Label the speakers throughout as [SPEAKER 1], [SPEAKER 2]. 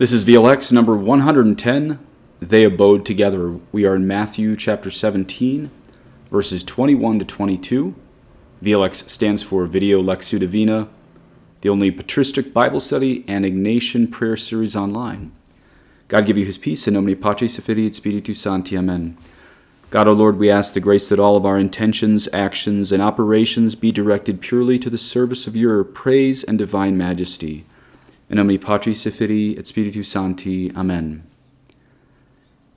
[SPEAKER 1] This is VLX number 110. They abode together. We are in Matthew chapter 17, verses 21 to 22. VLX stands for Video Lectio Divina, the only patristic Bible study and Ignatian prayer series online. God give you his peace, in nomine Patris et Filii et Spiritus Sancti. Amen. God, O Lord, we ask the grace that all of our intentions, actions, and operations be directed purely to the service of your praise and divine majesty in nomine Patris et et Spiritus Sancti. Amen.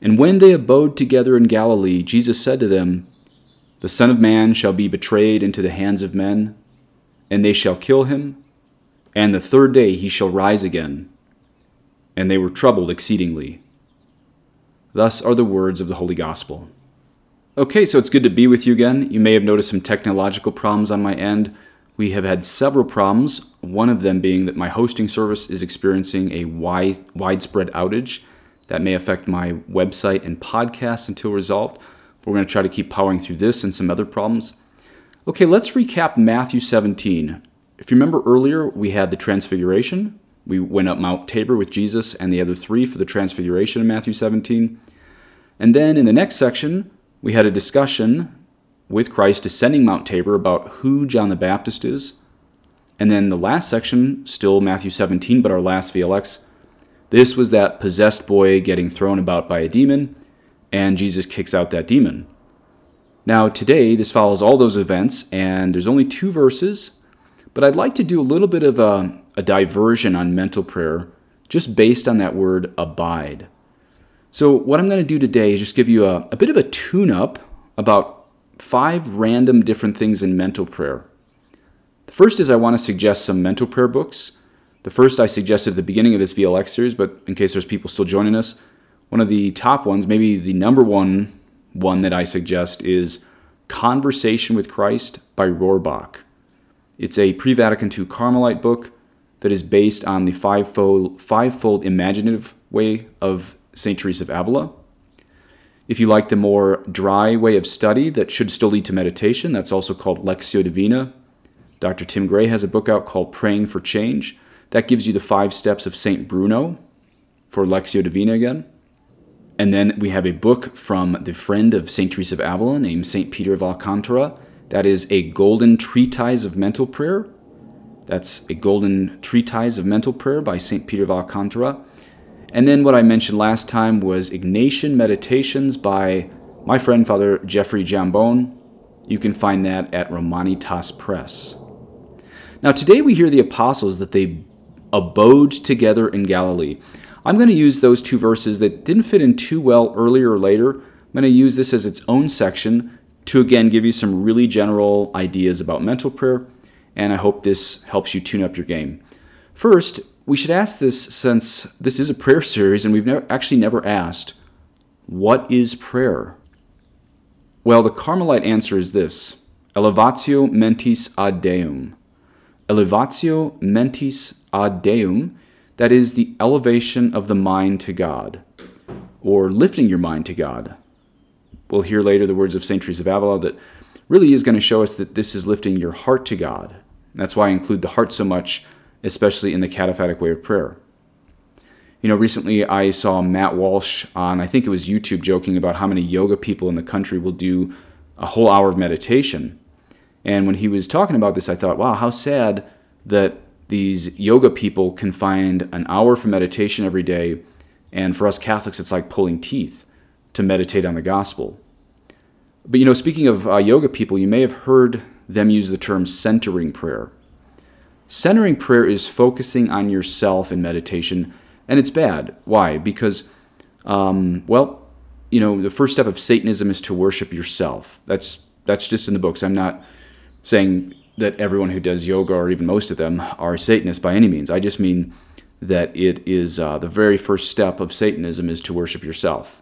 [SPEAKER 1] And when they abode together in Galilee, Jesus said to them, The Son of Man shall be betrayed into the hands of men, and they shall kill him, and the third day he shall rise again. And they were troubled exceedingly. Thus are the words of the Holy Gospel. Okay, so it's good to be with you again. You may have noticed some technological problems on my end. We have had several problems, one of them being that my hosting service is experiencing a wide, widespread outage that may affect my website and podcast until resolved. We're going to try to keep powering through this and some other problems. Okay, let's recap Matthew 17. If you remember earlier, we had the Transfiguration. We went up Mount Tabor with Jesus and the other three for the Transfiguration in Matthew 17. And then in the next section, we had a discussion with Christ descending Mount Tabor about who John the Baptist is. And then the last section, still Matthew 17, but our last VLX, this was that possessed boy getting thrown about by a demon, and Jesus kicks out that demon. Now, today, this follows all those events, and there's only two verses, but I'd like to do a little bit of a, a diversion on mental prayer just based on that word abide. So, what I'm going to do today is just give you a, a bit of a tune up about five random different things in mental prayer. The first is I want to suggest some mental prayer books. The first I suggested at the beginning of this VLX series, but in case there's people still joining us, one of the top ones, maybe the number one one that I suggest is Conversation with Christ by Rohrbach. It's a pre Vatican II Carmelite book that is based on the fivefold, fivefold imaginative way of St. Teresa of Avila. If you like the more dry way of study that should still lead to meditation, that's also called Lectio Divina. Dr. Tim Gray has a book out called Praying for Change. That gives you the five steps of St. Bruno for Lectio Divina again. And then we have a book from the friend of St. Teresa of Avila named St. Peter of Alcantara. That is a golden treatise of mental prayer. That's a golden treatise of mental prayer by St. Peter of Alcantara. And then what I mentioned last time was Ignatian Meditations by my friend Father Jeffrey Jambon. You can find that at Romanitas Press. Now, today we hear the apostles that they abode together in Galilee. I'm going to use those two verses that didn't fit in too well earlier or later. I'm going to use this as its own section to again give you some really general ideas about mental prayer, and I hope this helps you tune up your game. First, we should ask this since this is a prayer series and we've never, actually never asked, what is prayer? Well, the Carmelite answer is this Elevatio mentis ad Deum. Elevatio mentis ad Deum, that is the elevation of the mind to God, or lifting your mind to God. We'll hear later the words of St. Teresa of Avila that really is going to show us that this is lifting your heart to God. That's why I include the heart so much especially in the cataphatic way of prayer. You know, recently I saw Matt Walsh on, I think it was YouTube, joking about how many yoga people in the country will do a whole hour of meditation. And when he was talking about this, I thought, wow, how sad that these yoga people can find an hour for meditation every day. And for us Catholics, it's like pulling teeth to meditate on the gospel. But you know, speaking of uh, yoga people, you may have heard them use the term centering prayer. Centering prayer is focusing on yourself in meditation, and it's bad. Why? Because, um, well, you know, the first step of Satanism is to worship yourself. That's that's just in the books. I'm not saying that everyone who does yoga, or even most of them, are Satanists by any means. I just mean that it is uh, the very first step of Satanism is to worship yourself.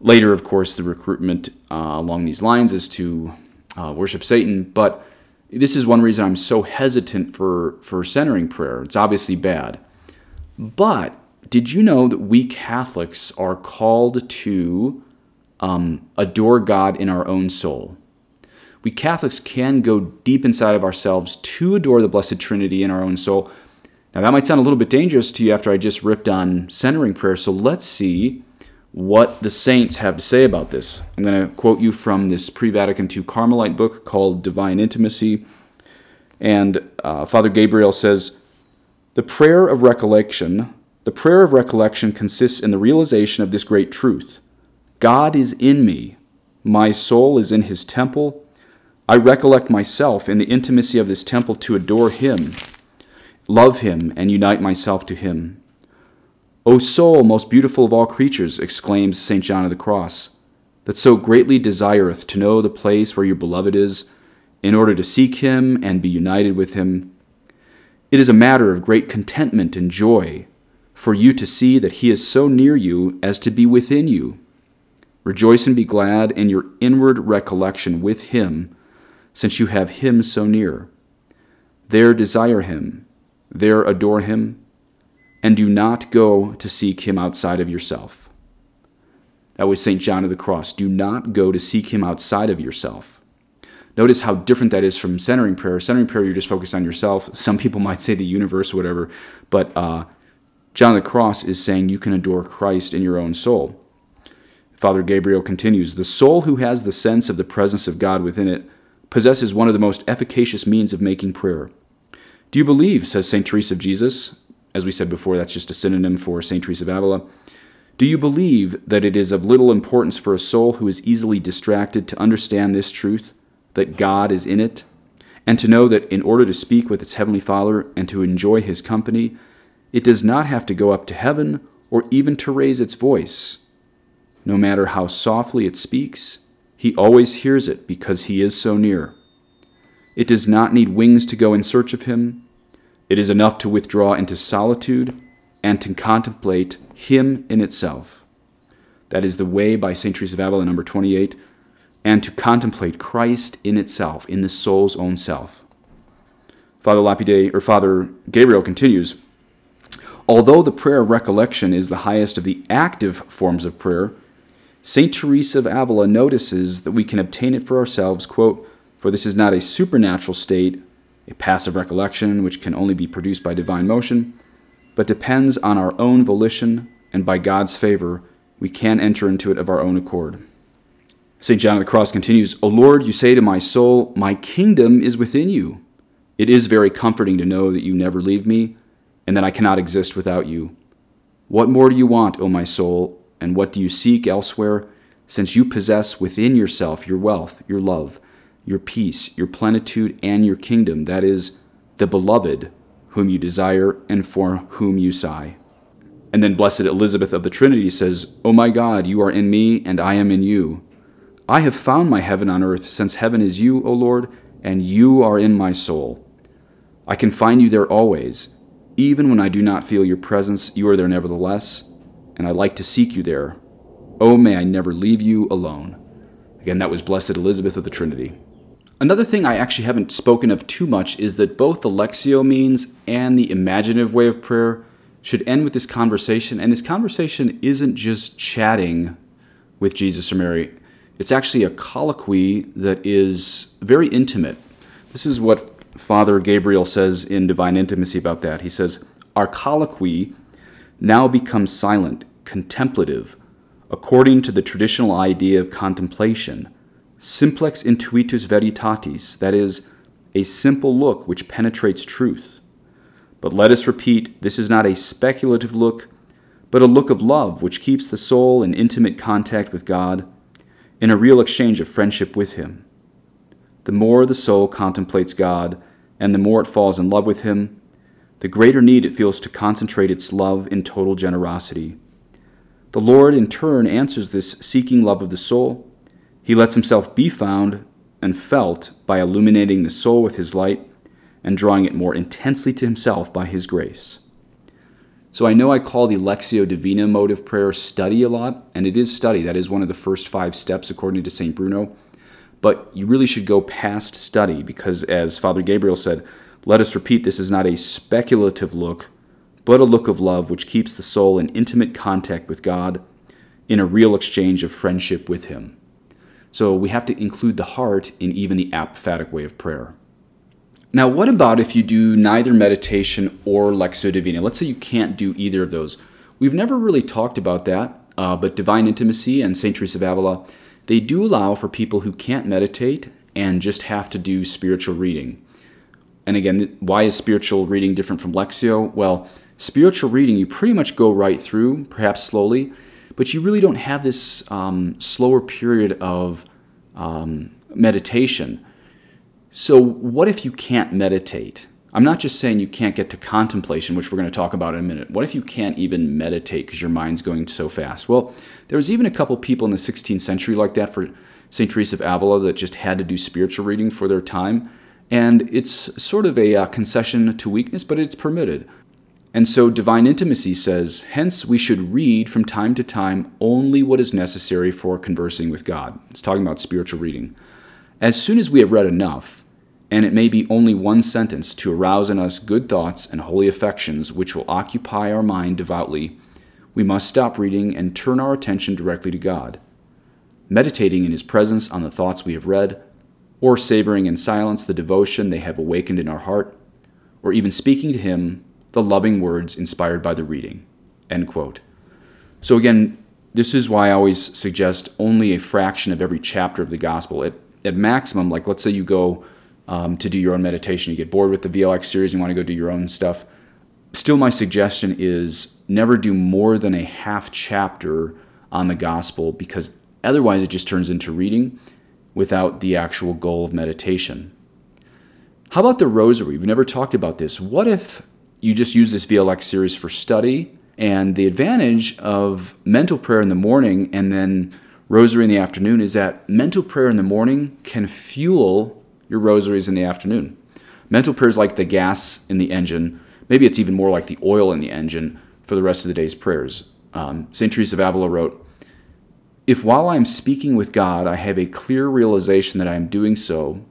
[SPEAKER 1] Later, of course, the recruitment uh, along these lines is to uh, worship Satan, but this is one reason I'm so hesitant for, for centering prayer. It's obviously bad. But did you know that we Catholics are called to um, adore God in our own soul? We Catholics can go deep inside of ourselves to adore the Blessed Trinity in our own soul. Now, that might sound a little bit dangerous to you after I just ripped on centering prayer, so let's see what the saints have to say about this. I'm going to quote you from this pre Vatican II Carmelite book called Divine Intimacy. And uh, Father Gabriel says, The prayer of recollection, the prayer of recollection consists in the realization of this great truth God is in me, my soul is in his temple. I recollect myself in the intimacy of this temple to adore him, love him, and unite myself to him. O soul, most beautiful of all creatures, exclaims St. John of the Cross, that so greatly desireth to know the place where your beloved is, in order to seek him and be united with him. It is a matter of great contentment and joy for you to see that he is so near you as to be within you. Rejoice and be glad in your inward recollection with him, since you have him so near. There desire him, there adore him, and do not go to seek him outside of yourself. That was St. John of the Cross. Do not go to seek him outside of yourself. Notice how different that is from centering prayer. Centering prayer, you're just focused on yourself. Some people might say the universe or whatever, but uh, John of the Cross is saying you can adore Christ in your own soul. Father Gabriel continues The soul who has the sense of the presence of God within it possesses one of the most efficacious means of making prayer. Do you believe, says St. Teresa of Jesus, as we said before, that's just a synonym for St. Teresa of Avila. Do you believe that it is of little importance for a soul who is easily distracted to understand this truth, that God is in it, and to know that in order to speak with its Heavenly Father and to enjoy His company, it does not have to go up to heaven or even to raise its voice? No matter how softly it speaks, He always hears it because He is so near. It does not need wings to go in search of Him it is enough to withdraw into solitude and to contemplate Him in itself. That is the way by St. Teresa of Avila, number 28, and to contemplate Christ in itself, in the soul's own self. Father Lapide, or Father Gabriel continues, Although the prayer of recollection is the highest of the active forms of prayer, St. Teresa of Avila notices that we can obtain it for ourselves, quote, for this is not a supernatural state, a passive recollection which can only be produced by divine motion, but depends on our own volition, and by God's favor, we can enter into it of our own accord. St. John of the Cross continues, O Lord, you say to my soul, My kingdom is within you. It is very comforting to know that you never leave me, and that I cannot exist without you. What more do you want, O my soul, and what do you seek elsewhere, since you possess within yourself your wealth, your love, your peace, your plenitude, and your kingdom, that is, the beloved, whom you desire and for whom you sigh. And then Blessed Elizabeth of the Trinity says, O my God, you are in me, and I am in you. I have found my heaven on earth, since heaven is you, O Lord, and you are in my soul. I can find you there always. Even when I do not feel your presence, you are there nevertheless, and I like to seek you there. Oh, may I never leave you alone. Again, that was Blessed Elizabeth of the Trinity. Another thing I actually haven't spoken of too much is that both the Lectio means and the imaginative way of prayer should end with this conversation. And this conversation isn't just chatting with Jesus or Mary, it's actually a colloquy that is very intimate. This is what Father Gabriel says in Divine Intimacy about that. He says, Our colloquy now becomes silent, contemplative, according to the traditional idea of contemplation simplex intuitus veritatis, that is, a simple look which penetrates truth. But let us repeat this is not a speculative look, but a look of love which keeps the soul in intimate contact with God, in a real exchange of friendship with Him. The more the soul contemplates God, and the more it falls in love with Him, the greater need it feels to concentrate its love in total generosity. The Lord, in turn, answers this seeking love of the soul he lets himself be found and felt by illuminating the soul with his light and drawing it more intensely to himself by his grace. So I know I call the Lectio Divina mode of prayer study a lot, and it is study. That is one of the first five steps according to St. Bruno. But you really should go past study because, as Father Gabriel said, let us repeat this is not a speculative look, but a look of love which keeps the soul in intimate contact with God in a real exchange of friendship with Him. So we have to include the heart in even the apophatic way of prayer. Now, what about if you do neither meditation or Lectio Divina? Let's say you can't do either of those. We've never really talked about that, uh, but Divine Intimacy and St. Teresa of Avila, they do allow for people who can't meditate and just have to do spiritual reading. And again, why is spiritual reading different from Lectio? Well, spiritual reading, you pretty much go right through, perhaps slowly, but you really don't have this um, slower period of um, meditation so, what if you can't meditate? I'm not just saying you can't get to contemplation, which we're going to talk about in a minute. What if you can't even meditate because your mind's going so fast? Well, there was even a couple people in the 16th century like that for St. Teresa of Avila that just had to do spiritual reading for their time. And it's sort of a uh, concession to weakness, but it's permitted. And so Divine Intimacy says, hence we should read from time to time only what is necessary for conversing with God. It's talking about spiritual reading. As soon as we have read enough, and it may be only one sentence to arouse in us good thoughts and holy affections which will occupy our mind devoutly, we must stop reading and turn our attention directly to God, meditating in His presence on the thoughts we have read, or savoring in silence the devotion they have awakened in our heart, or even speaking to Him the loving words inspired by the reading. So, again, this is why I always suggest only a fraction of every chapter of the Gospel. It at maximum, like let's say you go um, to do your own meditation, you get bored with the VLX series, you want to go do your own stuff. Still, my suggestion is never do more than a half chapter on the gospel because otherwise it just turns into reading without the actual goal of meditation. How about the rosary? We've never talked about this. What if you just use this VLX series for study and the advantage of mental prayer in the morning and then rosary in the afternoon is that mental prayer in the morning can fuel your rosaries in the afternoon. Mental prayer is like the gas in the engine. Maybe it's even more like the oil in the engine for the rest of the day's prayers. Um, St. Teresa of Avila wrote, If while I am speaking with God, I have a clear realization that I am doing so,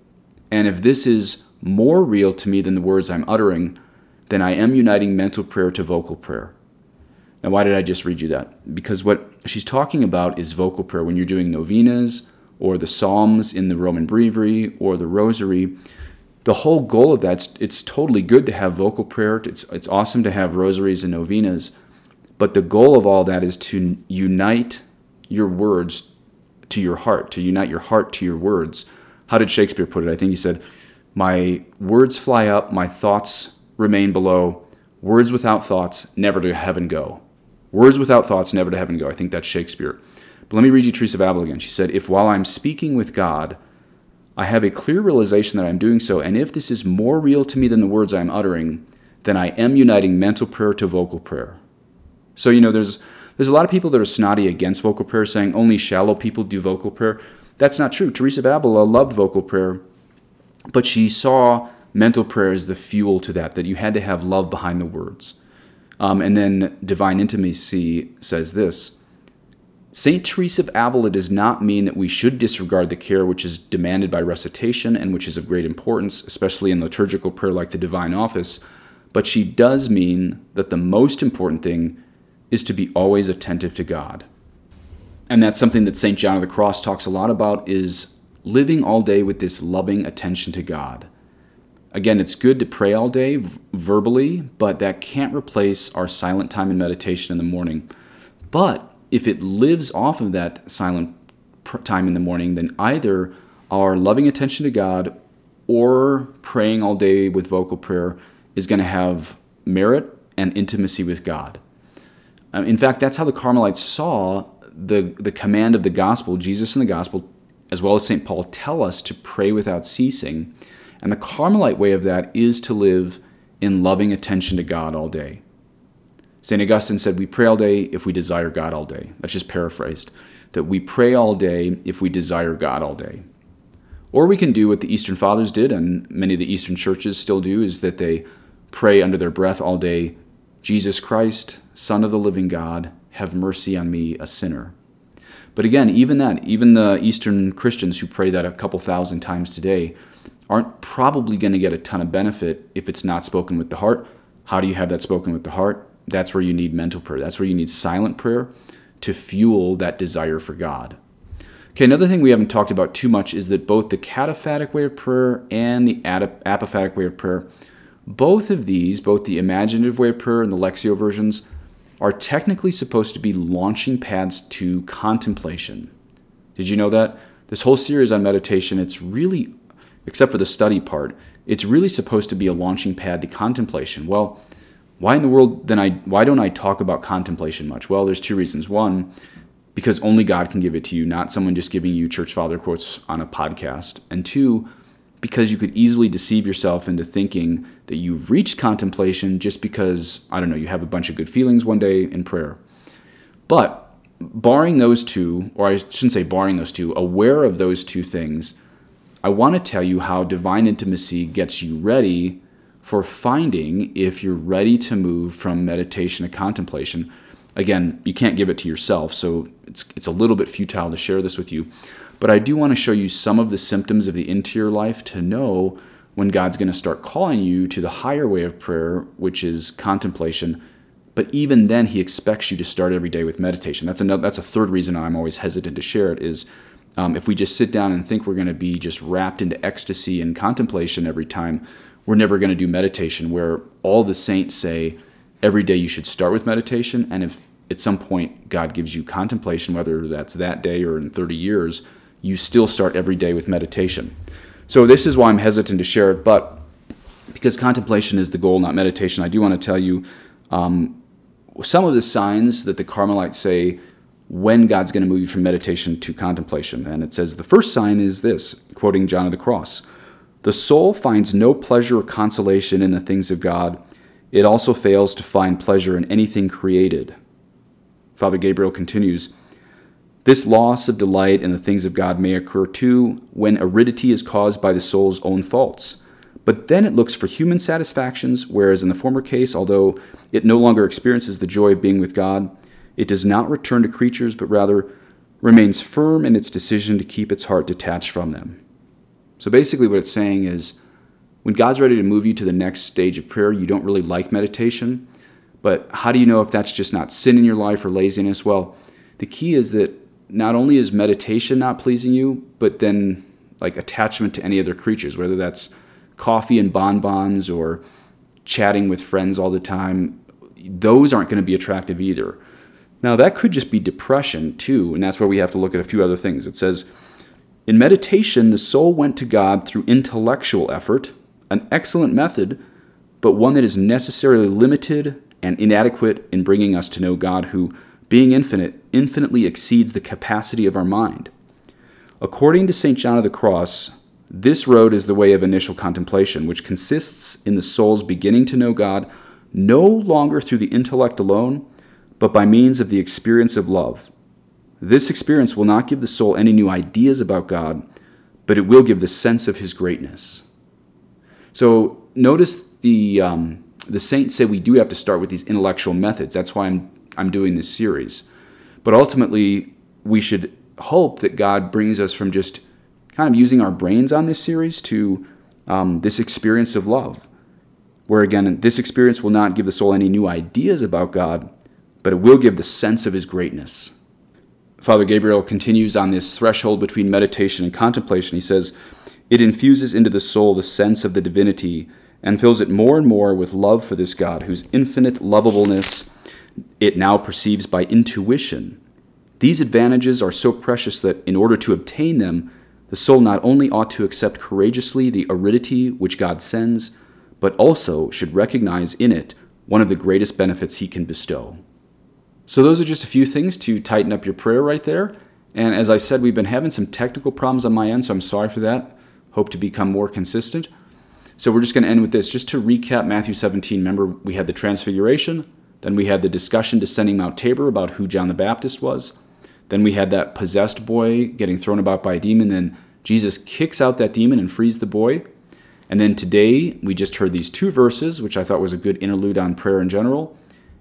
[SPEAKER 1] and if this is more real to me than the words I'm uttering, then I am uniting mental prayer to vocal prayer. Now, why did I just read you that? Because what she's talking about is vocal prayer. When you're doing novenas or the Psalms in the Roman Breviary or the Rosary, the whole goal of that, it's, it's totally good to have vocal prayer. It's, it's awesome to have rosaries and novenas. But the goal of all that is to unite your words to your heart, to unite your heart to your words. How did Shakespeare put it? I think he said, My words fly up, my thoughts remain below. Words without thoughts never to heaven go. Words without thoughts never to heaven go. I think that's Shakespeare. But let me read you Teresa Avila again. She said, If while I'm speaking with God, I have a clear realization that I'm doing so, and if this is more real to me than the words I'm uttering, then I am uniting mental prayer to vocal prayer. So, you know, there's there's a lot of people that are snotty against vocal prayer, saying only shallow people do vocal prayer. That's not true. Teresa of Avila loved vocal prayer, but she saw mental prayer is the fuel to that, that you had to have love behind the words. Um, and then Divine Intimacy says this St. Teresa of Avila does not mean that we should disregard the care which is demanded by recitation and which is of great importance, especially in liturgical prayer like the Divine Office, but she does mean that the most important thing is to be always attentive to God. And that's something that St. John of the Cross talks a lot about is living all day with this loving attention to God. Again, it's good to pray all day verbally, but that can't replace our silent time and meditation in the morning. But if it lives off of that silent time in the morning, then either our loving attention to God or praying all day with vocal prayer is going to have merit and intimacy with God. Um, in fact, that's how the Carmelites saw the, the command of the gospel, Jesus in the gospel, as well as St. Paul, tell us to pray without ceasing. And the Carmelite way of that is to live in loving attention to God all day. St. Augustine said, We pray all day if we desire God all day. That's just paraphrased. That we pray all day if we desire God all day. Or we can do what the Eastern Fathers did, and many of the Eastern churches still do, is that they pray under their breath all day Jesus Christ, Son of the living God, have mercy on me, a sinner. But again, even that, even the Eastern Christians who pray that a couple thousand times today, aren't probably going to get a ton of benefit if it's not spoken with the heart. How do you have that spoken with the heart? That's where you need mental prayer. That's where you need silent prayer to fuel that desire for God. Okay, another thing we haven't talked about too much is that both the cataphatic way of prayer and the apophatic way of prayer, both of these, both the imaginative way of prayer and the Lectio versions, are technically supposed to be launching pads to contemplation. Did you know that? This whole series on meditation, it's really, except for the study part, it's really supposed to be a launching pad to contemplation. Well, why in the world then I why don't I talk about contemplation much? Well, there's two reasons. One, because only God can give it to you, not someone just giving you church father quotes on a podcast. And two, because you could easily deceive yourself into thinking that you've reached contemplation just because, I don't know, you have a bunch of good feelings one day in prayer. But barring those two, or I shouldn't say barring those two, aware of those two things, I want to tell you how divine intimacy gets you ready for finding if you're ready to move from meditation to contemplation. Again, you can't give it to yourself, so it's, it's a little bit futile to share this with you. But I do want to show you some of the symptoms of the interior life to know when God's going to start calling you to the higher way of prayer, which is contemplation. But even then, He expects you to start every day with meditation. That's another. That's a third reason I'm always hesitant to share it. Is um, if we just sit down and think we're going to be just wrapped into ecstasy and contemplation every time, we're never going to do meditation. Where all the saints say every day you should start with meditation, and if at some point God gives you contemplation, whether that's that day or in 30 years, you still start every day with meditation. So this is why I'm hesitant to share it, but because contemplation is the goal, not meditation, I do want to tell you um, some of the signs that the Carmelites say when God's going to move you from meditation to contemplation. And it says the first sign is this, quoting John of the Cross The soul finds no pleasure or consolation in the things of God. It also fails to find pleasure in anything created. Father Gabriel continues This loss of delight in the things of God may occur too when aridity is caused by the soul's own faults. But then it looks for human satisfactions, whereas in the former case, although it no longer experiences the joy of being with God, it does not return to creatures, but rather remains firm in its decision to keep its heart detached from them. So basically, what it's saying is when God's ready to move you to the next stage of prayer, you don't really like meditation. But how do you know if that's just not sin in your life or laziness? Well, the key is that not only is meditation not pleasing you, but then like attachment to any other creatures, whether that's coffee and bonbons or chatting with friends all the time, those aren't going to be attractive either. Now, that could just be depression too, and that's where we have to look at a few other things. It says, In meditation, the soul went to God through intellectual effort, an excellent method, but one that is necessarily limited and inadequate in bringing us to know God, who, being infinite, infinitely exceeds the capacity of our mind. According to St. John of the Cross, this road is the way of initial contemplation, which consists in the soul's beginning to know God no longer through the intellect alone but by means of the experience of love. This experience will not give the soul any new ideas about God, but it will give the sense of His greatness. So notice the um, the saints say we do have to start with these intellectual methods. That's why I'm I'm doing this series. But ultimately, we should hope that God brings us from just kind of using our brains on this series to um, this experience of love, where again, this experience will not give the soul any new ideas about God, but it will give the sense of his greatness. Father Gabriel continues on this threshold between meditation and contemplation. He says, It infuses into the soul the sense of the divinity and fills it more and more with love for this God, whose infinite lovableness it now perceives by intuition. These advantages are so precious that, in order to obtain them, the soul not only ought to accept courageously the aridity which God sends, but also should recognize in it one of the greatest benefits he can bestow. So those are just a few things to tighten up your prayer right there. And as I said, we've been having some technical problems on my end, so I'm sorry for that. Hope to become more consistent. So we're just going to end with this. Just to recap Matthew 17, remember we had the transfiguration, then we had the discussion descending Mount Tabor about who John the Baptist was. Then we had that possessed boy getting thrown about by a demon. Then Jesus kicks out that demon and frees the boy. And then today we just heard these two verses, which I thought was a good interlude on prayer in general.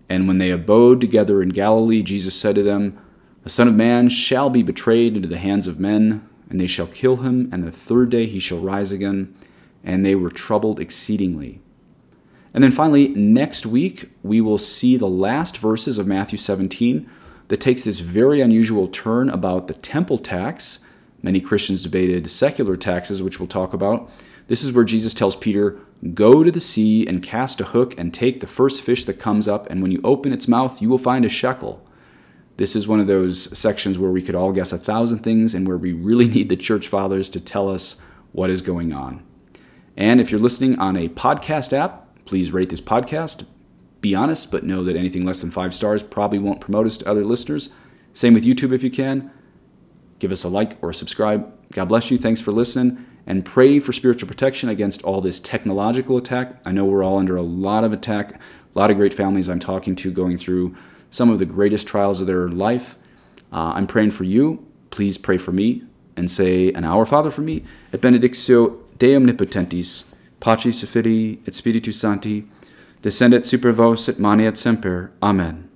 [SPEAKER 1] And when they abode together in Galilee, Jesus said to them, The Son of Man shall be betrayed into the hands of men, and they shall kill him, and the third day he shall rise again. And they were troubled exceedingly. And then finally, next week, we will see the last verses of Matthew 17, that takes this very unusual turn about the temple tax. Many Christians debated secular taxes, which we'll talk about. This is where Jesus tells Peter, Go to the sea and cast a hook and take the first fish that comes up, and when you open its mouth, you will find a shekel. This is one of those sections where we could all guess a thousand things and where we really need the church fathers to tell us what is going on. And if you're listening on a podcast app, please rate this podcast. Be honest, but know that anything less than five stars probably won't promote us to other listeners. Same with YouTube if you can. Give us a like or a subscribe. God bless you. Thanks for listening and pray for spiritual protection against all this technological attack. I know we're all under a lot of attack. A lot of great families I'm talking to going through some of the greatest trials of their life. Uh, I'm praying for you. Please pray for me and say an Our Father for me et benedictio Dei omnipotentis, Patris et Filii et Spiritus Sancti, descendet super vos et maneat semper. Amen.